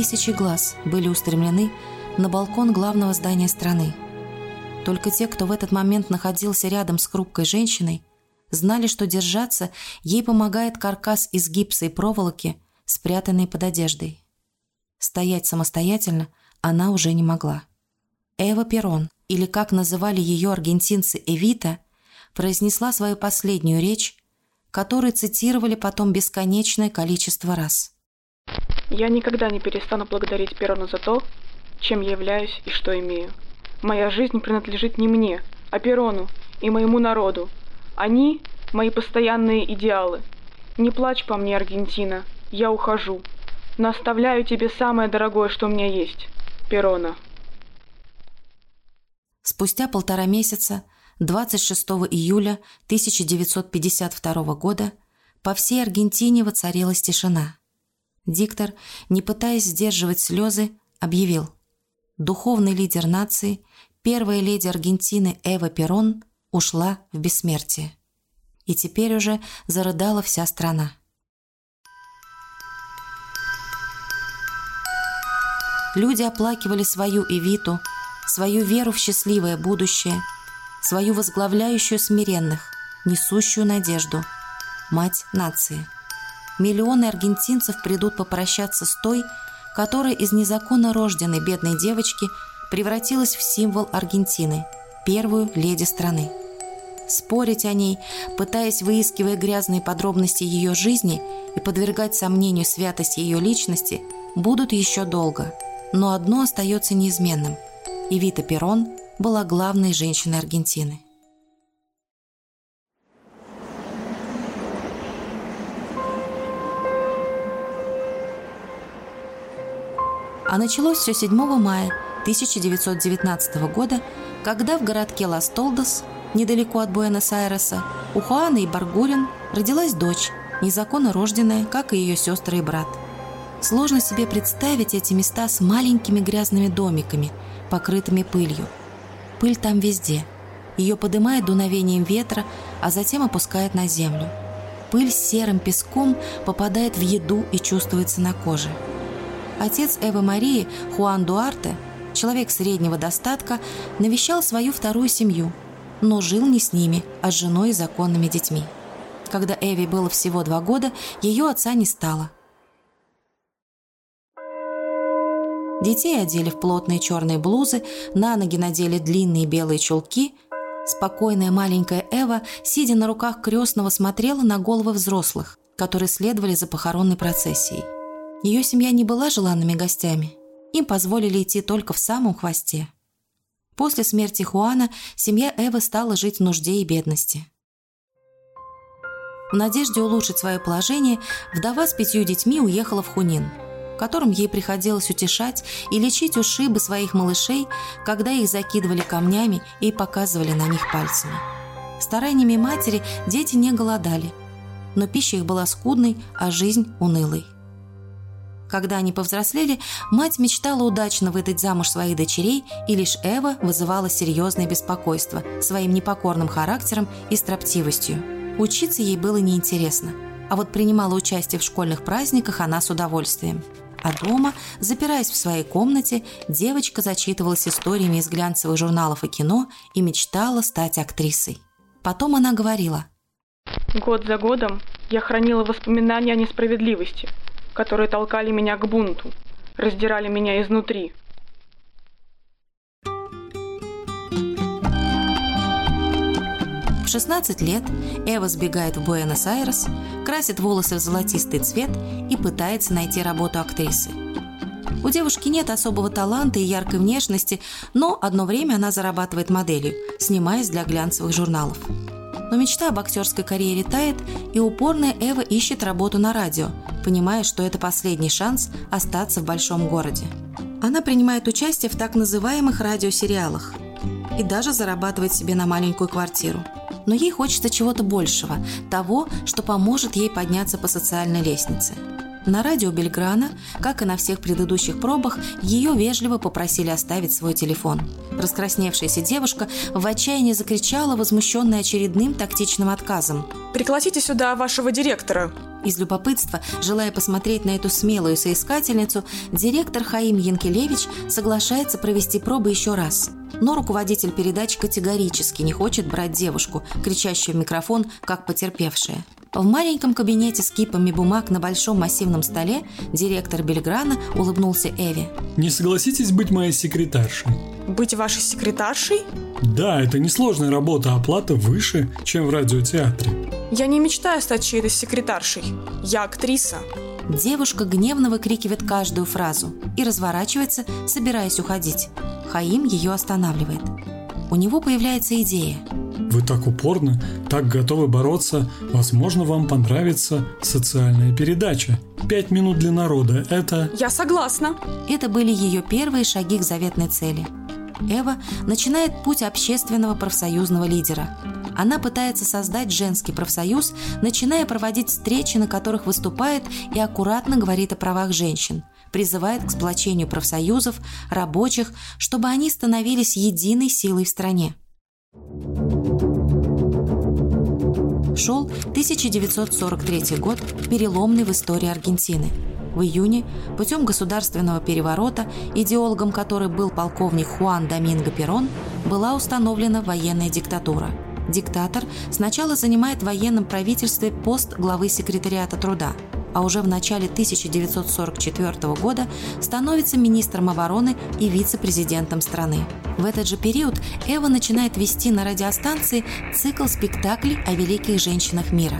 Тысячи глаз были устремлены на балкон главного здания страны. Только те, кто в этот момент находился рядом с хрупкой женщиной, знали, что держаться ей помогает каркас из гипса и проволоки, спрятанный под одеждой. Стоять самостоятельно она уже не могла. Эва Перон, или как называли ее аргентинцы Эвита, произнесла свою последнюю речь, которую цитировали потом бесконечное количество раз. «Я никогда не перестану благодарить Перона за то, чем я являюсь и что имею. Моя жизнь принадлежит не мне, а Перону и моему народу. Они – мои постоянные идеалы. Не плачь по мне, Аргентина, я ухожу. Но оставляю тебе самое дорогое, что у меня есть – Перона. Спустя полтора месяца, 26 июля 1952 года, по всей Аргентине воцарилась тишина. Диктор, не пытаясь сдерживать слезы, объявил – духовный лидер нации, первая леди Аргентины Эва Перон ушла в бессмертие. И теперь уже зарыдала вся страна. Люди оплакивали свою Эвиту, свою веру в счастливое будущее, свою возглавляющую смиренных, несущую надежду, мать нации. Миллионы аргентинцев придут попрощаться с той, которая из незаконно рожденной бедной девочки превратилась в символ Аргентины, первую леди страны. Спорить о ней, пытаясь выискивая грязные подробности ее жизни и подвергать сомнению святость ее личности, будут еще долго. Но одно остается неизменным – Евита Перрон была главной женщиной Аргентины – А началось все 7 мая 1919 года, когда в городке Лас-Толдос, недалеко от Буэнос-Айреса, у Хуаны и Баргурин родилась дочь, незаконно рожденная, как и ее сестры и брат. Сложно себе представить эти места с маленькими грязными домиками, покрытыми пылью. Пыль там везде. Ее подымает дуновением ветра, а затем опускает на землю. Пыль с серым песком попадает в еду и чувствуется на коже. Отец Эвы Марии, Хуан Дуарте, человек среднего достатка, навещал свою вторую семью, но жил не с ними, а с женой и законными детьми. Когда Эви было всего два года, ее отца не стало. Детей одели в плотные черные блузы, на ноги надели длинные белые чулки. Спокойная маленькая Эва, сидя на руках крестного, смотрела на головы взрослых, которые следовали за похоронной процессией. Ее семья не была желанными гостями. Им позволили идти только в самом хвосте. После смерти Хуана семья Эвы стала жить в нужде и бедности. В надежде улучшить свое положение, вдова с пятью детьми уехала в Хунин, в котором ей приходилось утешать и лечить ушибы своих малышей, когда их закидывали камнями и показывали на них пальцами. Стараниями матери дети не голодали, но пища их была скудной, а жизнь унылой. Когда они повзрослели, мать мечтала удачно выдать замуж своих дочерей, и лишь Эва вызывала серьезное беспокойство своим непокорным характером и строптивостью. Учиться ей было неинтересно, а вот принимала участие в школьных праздниках она с удовольствием. А дома, запираясь в своей комнате, девочка зачитывалась историями из глянцевых журналов и кино и мечтала стать актрисой. Потом она говорила. «Год за годом я хранила воспоминания о несправедливости, которые толкали меня к бунту, раздирали меня изнутри. В 16 лет Эва сбегает в Буэнос-Айрес, красит волосы в золотистый цвет и пытается найти работу актрисы. У девушки нет особого таланта и яркой внешности, но одно время она зарабатывает моделью, снимаясь для глянцевых журналов. Но мечта об актерской карьере тает, и упорная Эва ищет работу на радио, понимая, что это последний шанс остаться в большом городе. Она принимает участие в так называемых радиосериалах и даже зарабатывает себе на маленькую квартиру. Но ей хочется чего-то большего, того, что поможет ей подняться по социальной лестнице. На радио Бельграна, как и на всех предыдущих пробах, ее вежливо попросили оставить свой телефон. Раскрасневшаяся девушка в отчаянии закричала, возмущенная очередным тактичным отказом. «Пригласите сюда вашего директора!» Из любопытства, желая посмотреть на эту смелую соискательницу, директор Хаим Янкелевич соглашается провести пробы еще раз. Но руководитель передачи категорически не хочет брать девушку, кричащую в микрофон, как потерпевшая. В маленьком кабинете с кипами бумаг на большом массивном столе директор Бельграна улыбнулся Эви. «Не согласитесь быть моей секретаршей?» «Быть вашей секретаршей?» «Да, это несложная работа, оплата выше, чем в радиотеатре». «Я не мечтаю стать чьей-то секретаршей. Я актриса». Девушка гневно выкрикивает каждую фразу и разворачивается, собираясь уходить. Хаим ее останавливает. У него появляется идея – вы так упорны, так готовы бороться. Возможно, вам понравится социальная передача. Пять минут для народа – это… Я согласна. Это были ее первые шаги к заветной цели. Эва начинает путь общественного профсоюзного лидера. Она пытается создать женский профсоюз, начиная проводить встречи, на которых выступает и аккуратно говорит о правах женщин призывает к сплочению профсоюзов, рабочих, чтобы они становились единой силой в стране. Шел 1943 год, переломный в истории Аргентины. В июне путем государственного переворота, идеологом которой был полковник Хуан Доминго Перон, была установлена военная диктатура. Диктатор сначала занимает в военном правительстве пост главы секретариата труда – а уже в начале 1944 года становится министром обороны и вице-президентом страны. В этот же период Эва начинает вести на радиостанции цикл спектаклей о великих женщинах мира.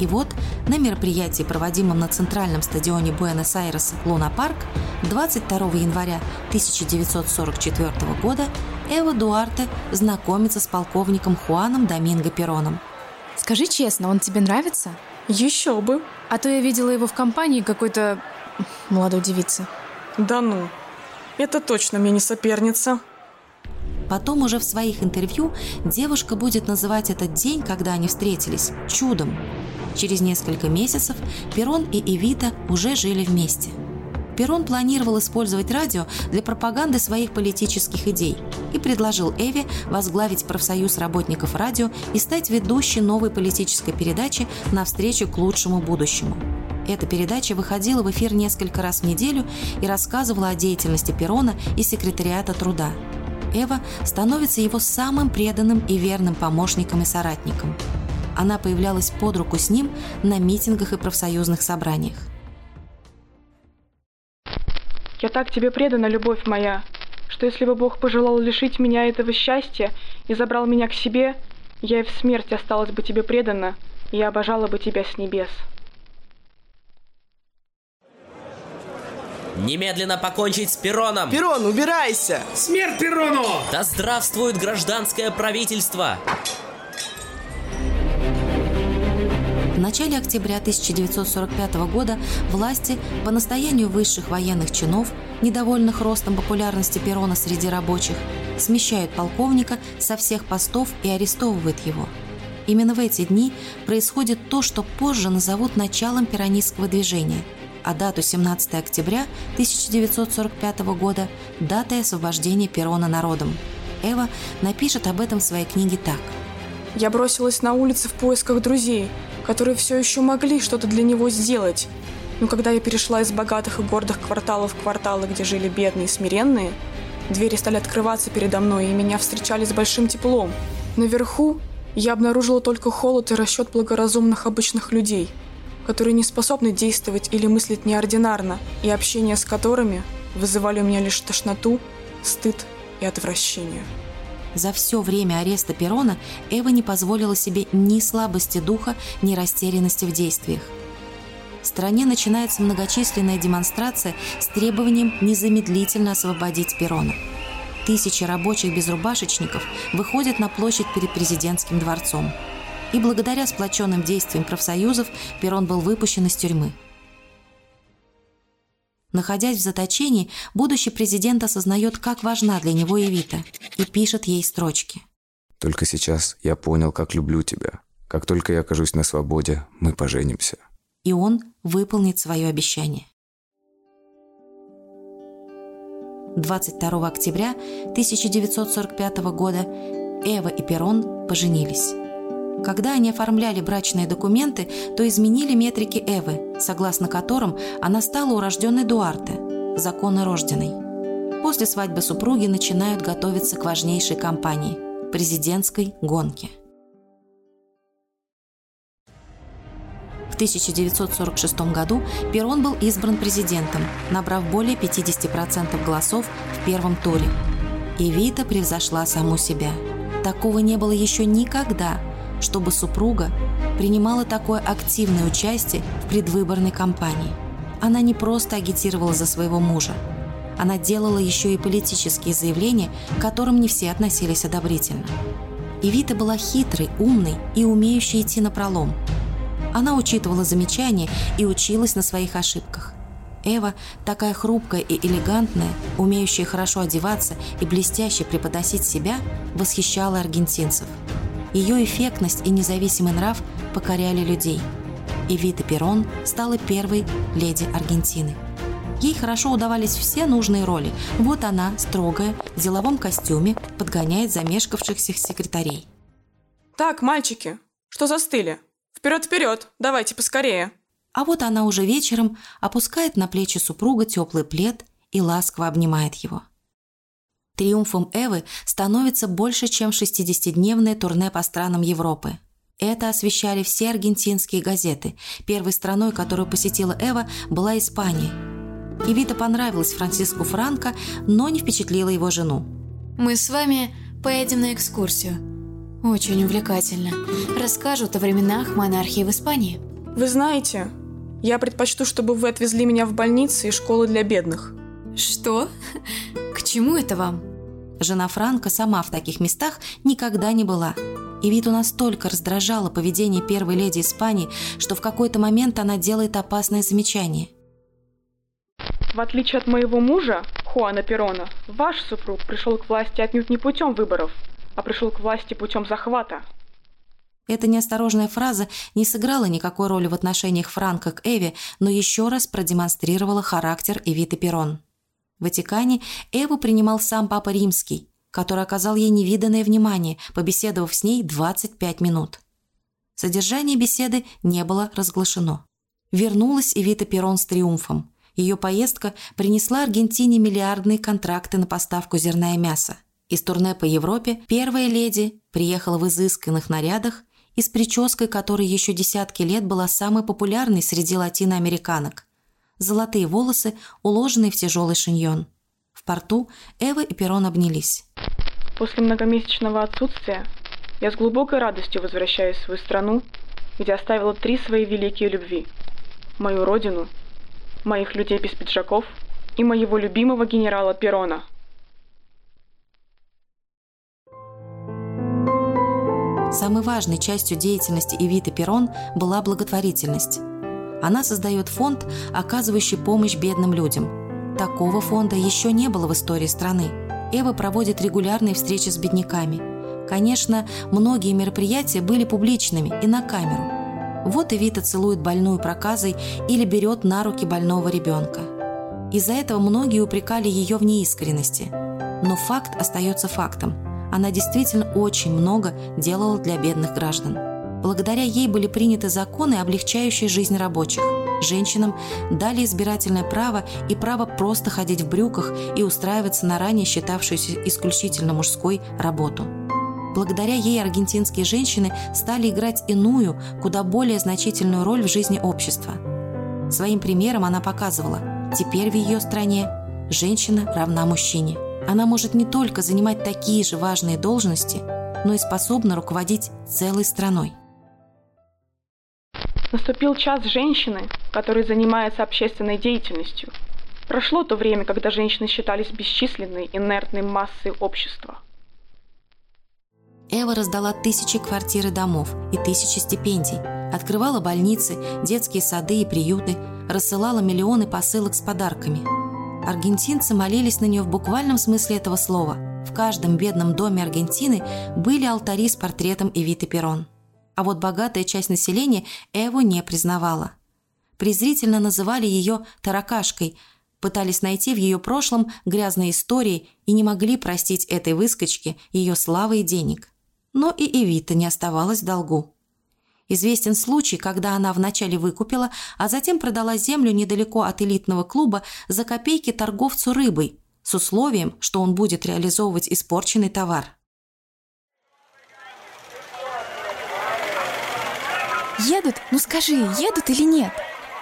И вот на мероприятии, проводимом на центральном стадионе Буэнос-Айреса Луна-Парк 22 января 1944 года Эва Дуарте знакомится с полковником Хуаном Доминго Пероном. «Скажи честно, он тебе нравится?» Еще бы. А то я видела его в компании какой-то молодой девицы. Да ну, это точно мне не соперница. Потом уже в своих интервью девушка будет называть этот день, когда они встретились, чудом. Через несколько месяцев Перон и Эвита уже жили вместе – Перрон планировал использовать радио для пропаганды своих политических идей и предложил Эве возглавить профсоюз работников радио и стать ведущей новой политической передачи «Навстречу к лучшему будущему». Эта передача выходила в эфир несколько раз в неделю и рассказывала о деятельности Перрона и секретариата труда. Эва становится его самым преданным и верным помощником и соратником. Она появлялась под руку с ним на митингах и профсоюзных собраниях. Я так тебе предана, любовь моя, что если бы Бог пожелал лишить меня этого счастья и забрал меня к себе, я и в смерти осталась бы тебе предана, и я обожала бы тебя с небес. Немедленно покончить с Пероном! Перон, убирайся! Смерть Перону! Да здравствует гражданское правительство! Начале октября 1945 года власти по настоянию высших военных чинов, недовольных ростом популярности Перона среди рабочих, смещают полковника со всех постов и арестовывают его. Именно в эти дни происходит то, что позже назовут началом перонистского движения, а дату 17 октября 1945 года – датой освобождения Перона народом. Эва напишет об этом в своей книге так. «Я бросилась на улицы в поисках друзей – которые все еще могли что-то для него сделать. Но когда я перешла из богатых и гордых кварталов в кварталы, где жили бедные и смиренные, двери стали открываться передо мной, и меня встречали с большим теплом. Наверху я обнаружила только холод и расчет благоразумных обычных людей, которые не способны действовать или мыслить неординарно, и общение с которыми вызывали у меня лишь тошноту, стыд и отвращение. За все время ареста Перона Эва не позволила себе ни слабости духа, ни растерянности в действиях. В стране начинается многочисленная демонстрация с требованием незамедлительно освободить Перона. Тысячи рабочих безрубашечников выходят на площадь перед президентским дворцом. И благодаря сплоченным действиям профсоюзов Перон был выпущен из тюрьмы. Находясь в заточении, будущий президент осознает, как важна для него Евита, и пишет ей строчки. «Только сейчас я понял, как люблю тебя. Как только я окажусь на свободе, мы поженимся». и он выполнит свое обещание. 22 октября 1945 года Эва и Перрон поженились. Когда они оформляли брачные документы, то изменили метрики Эвы, согласно которым она стала урожденной Дуарте, законно рожденной. После свадьбы супруги начинают готовиться к важнейшей кампании – президентской гонке – В 1946 году Перрон был избран президентом, набрав более 50% голосов в первом туре. И Вита превзошла саму себя. Такого не было еще никогда, чтобы супруга принимала такое активное участие в предвыборной кампании. Она не просто агитировала за своего мужа. Она делала еще и политические заявления, к которым не все относились одобрительно. И Вита была хитрой, умной и умеющей идти на пролом – она учитывала замечания и училась на своих ошибках. Эва, такая хрупкая и элегантная, умеющая хорошо одеваться и блестяще преподносить себя, восхищала аргентинцев. Ее эффектность и независимый нрав покоряли людей. И Вита Перрон стала первой леди Аргентины. Ей хорошо удавались все нужные роли. Вот она, строгая, в деловом костюме, подгоняет замешкавшихся секретарей. «Так, мальчики, что застыли? Вперед-вперед, давайте поскорее. А вот она уже вечером опускает на плечи супруга теплый плед и ласково обнимает его. Триумфом Эвы становится больше, чем 60-дневное турне по странам Европы. Это освещали все аргентинские газеты. Первой страной, которую посетила Эва, была Испания. И Вита понравилась Франциску Франко, но не впечатлила его жену. «Мы с вами поедем на экскурсию», очень увлекательно. Расскажут о временах монархии в Испании. Вы знаете, я предпочту, чтобы вы отвезли меня в больницы и школы для бедных. Что? К чему это вам? Жена Франка сама в таких местах никогда не была. И Виту настолько раздражало поведение первой леди Испании, что в какой-то момент она делает опасное замечание. В отличие от моего мужа, Хуана Перона, ваш супруг пришел к власти отнюдь не путем выборов, а пришел к власти путем захвата. Эта неосторожная фраза не сыграла никакой роли в отношениях Франка к Эве, но еще раз продемонстрировала характер Эвиты Перрон. В Ватикане Эву принимал сам Папа Римский, который оказал ей невиданное внимание, побеседовав с ней 25 минут. Содержание беседы не было разглашено. Вернулась Эвита Перрон с триумфом. Ее поездка принесла Аргентине миллиардные контракты на поставку зерна и мяса. Из турне по Европе первая леди приехала в изысканных нарядах и с прической, которая еще десятки лет была самой популярной среди латиноамериканок. Золотые волосы, уложенные в тяжелый шиньон. В порту Эва и Перрон обнялись. После многомесячного отсутствия я с глубокой радостью возвращаюсь в свою страну, где оставила три свои великие любви. Мою родину, моих людей без пиджаков и моего любимого генерала Перона. Самой важной частью деятельности Эвиты Перрон была благотворительность. Она создает фонд, оказывающий помощь бедным людям. Такого фонда еще не было в истории страны. Эва проводит регулярные встречи с бедняками. Конечно, многие мероприятия были публичными и на камеру. Вот Эвита целует больную проказой или берет на руки больного ребенка. Из-за этого многие упрекали ее в неискренности. Но факт остается фактом – она действительно очень много делала для бедных граждан. Благодаря ей были приняты законы, облегчающие жизнь рабочих. Женщинам дали избирательное право и право просто ходить в брюках и устраиваться на ранее считавшуюся исключительно мужской работу. Благодаря ей аргентинские женщины стали играть иную, куда более значительную роль в жизни общества. Своим примером она показывала, теперь в ее стране женщина равна мужчине – она может не только занимать такие же важные должности, но и способна руководить целой страной. Наступил час женщины, которая занимается общественной деятельностью. Прошло то время, когда женщины считались бесчисленной, инертной массой общества. Эва раздала тысячи квартир и домов и тысячи стипендий, открывала больницы, детские сады и приюты, рассылала миллионы посылок с подарками – Аргентинцы молились на нее в буквальном смысле этого слова. В каждом бедном доме Аргентины были алтари с портретом Эвиты Перрон. А вот богатая часть населения Эву не признавала. презрительно называли ее «таракашкой», пытались найти в ее прошлом грязные истории и не могли простить этой выскочке ее славы и денег. Но и Эвита не оставалась в долгу. Известен случай, когда она вначале выкупила, а затем продала землю недалеко от элитного клуба за копейки торговцу рыбой, с условием, что он будет реализовывать испорченный товар. Едут? Ну скажи, едут или нет?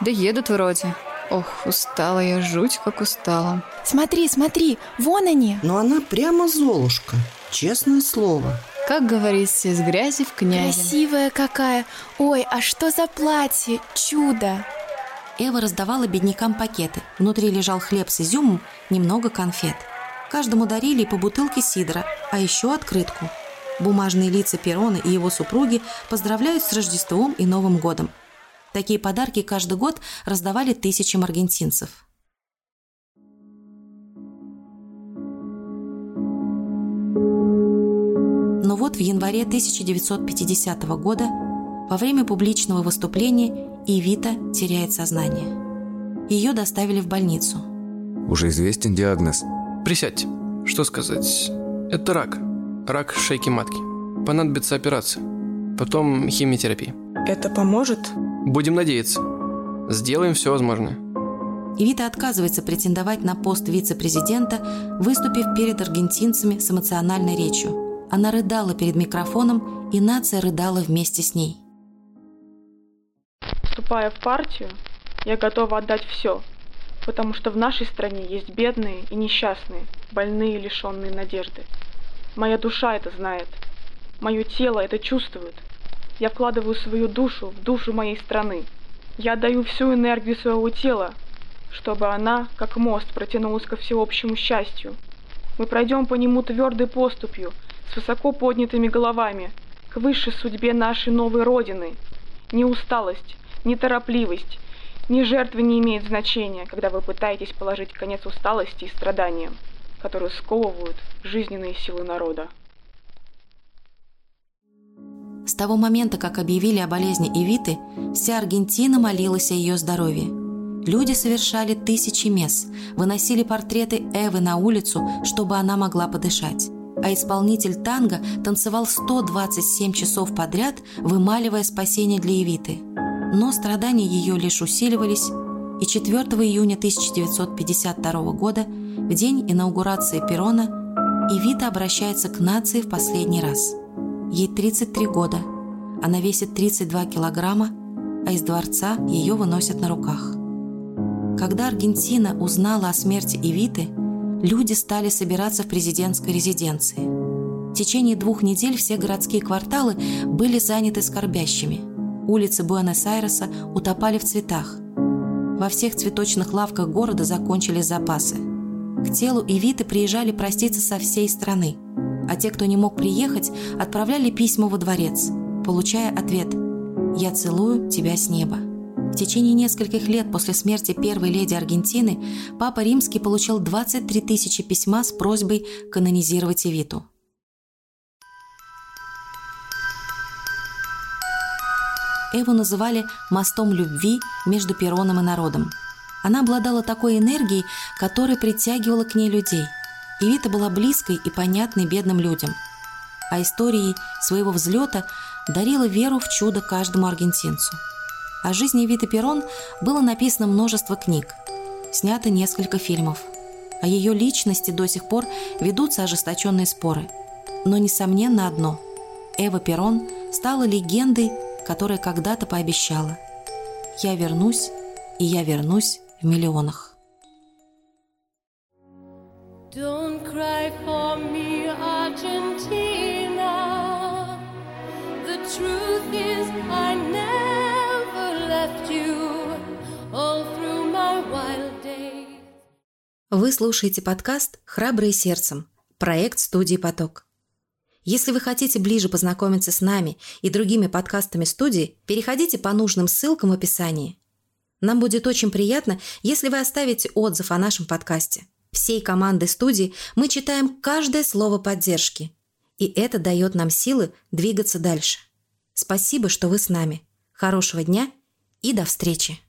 Да едут вроде. Ох, устала я, жуть как устала. Смотри, смотри, вон они. Но она прямо Золушка, честное слово. Как говорится, из грязи в князи. Красивая какая. Ой, а что за платье? Чудо. Эва раздавала беднякам пакеты. Внутри лежал хлеб с изюмом, немного конфет. Каждому дарили по бутылке сидра, а еще открытку. Бумажные лица Перона и его супруги поздравляют с Рождеством и Новым годом. Такие подарки каждый год раздавали тысячам аргентинцев. Но вот в январе 1950 года во время публичного выступления Ивита теряет сознание. Ее доставили в больницу. Уже известен диагноз. Присядьте. Что сказать? Это рак. Рак шейки матки. Понадобится операция. Потом химиотерапия. Это поможет? Будем надеяться. Сделаем все возможное. Ивита отказывается претендовать на пост вице-президента, выступив перед аргентинцами с эмоциональной речью – она рыдала перед микрофоном, и нация рыдала вместе с ней. Вступая в партию, я готова отдать все, потому что в нашей стране есть бедные и несчастные, больные и лишенные надежды. Моя душа это знает, мое тело это чувствует. Я вкладываю свою душу в душу моей страны. Я отдаю всю энергию своего тела, чтобы она, как мост, протянулась ко всеобщему счастью. Мы пройдем по нему твердой поступью, с высоко поднятыми головами к высшей судьбе нашей новой Родины. Ни усталость, ни торопливость, ни жертвы не имеют значения, когда вы пытаетесь положить конец усталости и страданиям, которые сковывают жизненные силы народа. С того момента, как объявили о болезни Эвиты, вся Аргентина молилась о ее здоровье. Люди совершали тысячи мес, выносили портреты Эвы на улицу, чтобы она могла подышать а исполнитель танго танцевал 127 часов подряд, вымаливая спасение для Евиты. Но страдания ее лишь усиливались, и 4 июня 1952 года, в день инаугурации Перона, Евита обращается к нации в последний раз. Ей 33 года, она весит 32 килограмма, а из дворца ее выносят на руках. Когда Аргентина узнала о смерти Эвиты – люди стали собираться в президентской резиденции. В течение двух недель все городские кварталы были заняты скорбящими. Улицы Буэнос-Айреса утопали в цветах. Во всех цветочных лавках города закончились запасы. К телу Ивиты приезжали проститься со всей страны, а те, кто не мог приехать, отправляли письма во дворец, получая ответ «Я целую тебя с неба». В течение нескольких лет после смерти первой леди Аргентины Папа Римский получил 23 тысячи письма с просьбой канонизировать Эвиту. Эву называли «мостом любви между Пероном и народом». Она обладала такой энергией, которая притягивала к ней людей. Эвита была близкой и понятной бедным людям. А историей своего взлета дарила веру в чудо каждому аргентинцу – о жизни Виты Перрон было написано множество книг, снято несколько фильмов. О ее личности до сих пор ведутся ожесточенные споры. Но несомненно одно – Эва Перрон стала легендой, которая когда-то пообещала «Я вернусь, и я вернусь в миллионах». Don't cry for me, Argentina. The truth is I never Вы слушаете подкаст «Храбрые сердцем» – проект студии «Поток». Если вы хотите ближе познакомиться с нами и другими подкастами студии, переходите по нужным ссылкам в описании. Нам будет очень приятно, если вы оставите отзыв о нашем подкасте. Всей командой студии мы читаем каждое слово поддержки, и это дает нам силы двигаться дальше. Спасибо, что вы с нами. Хорошего дня – и до встречи!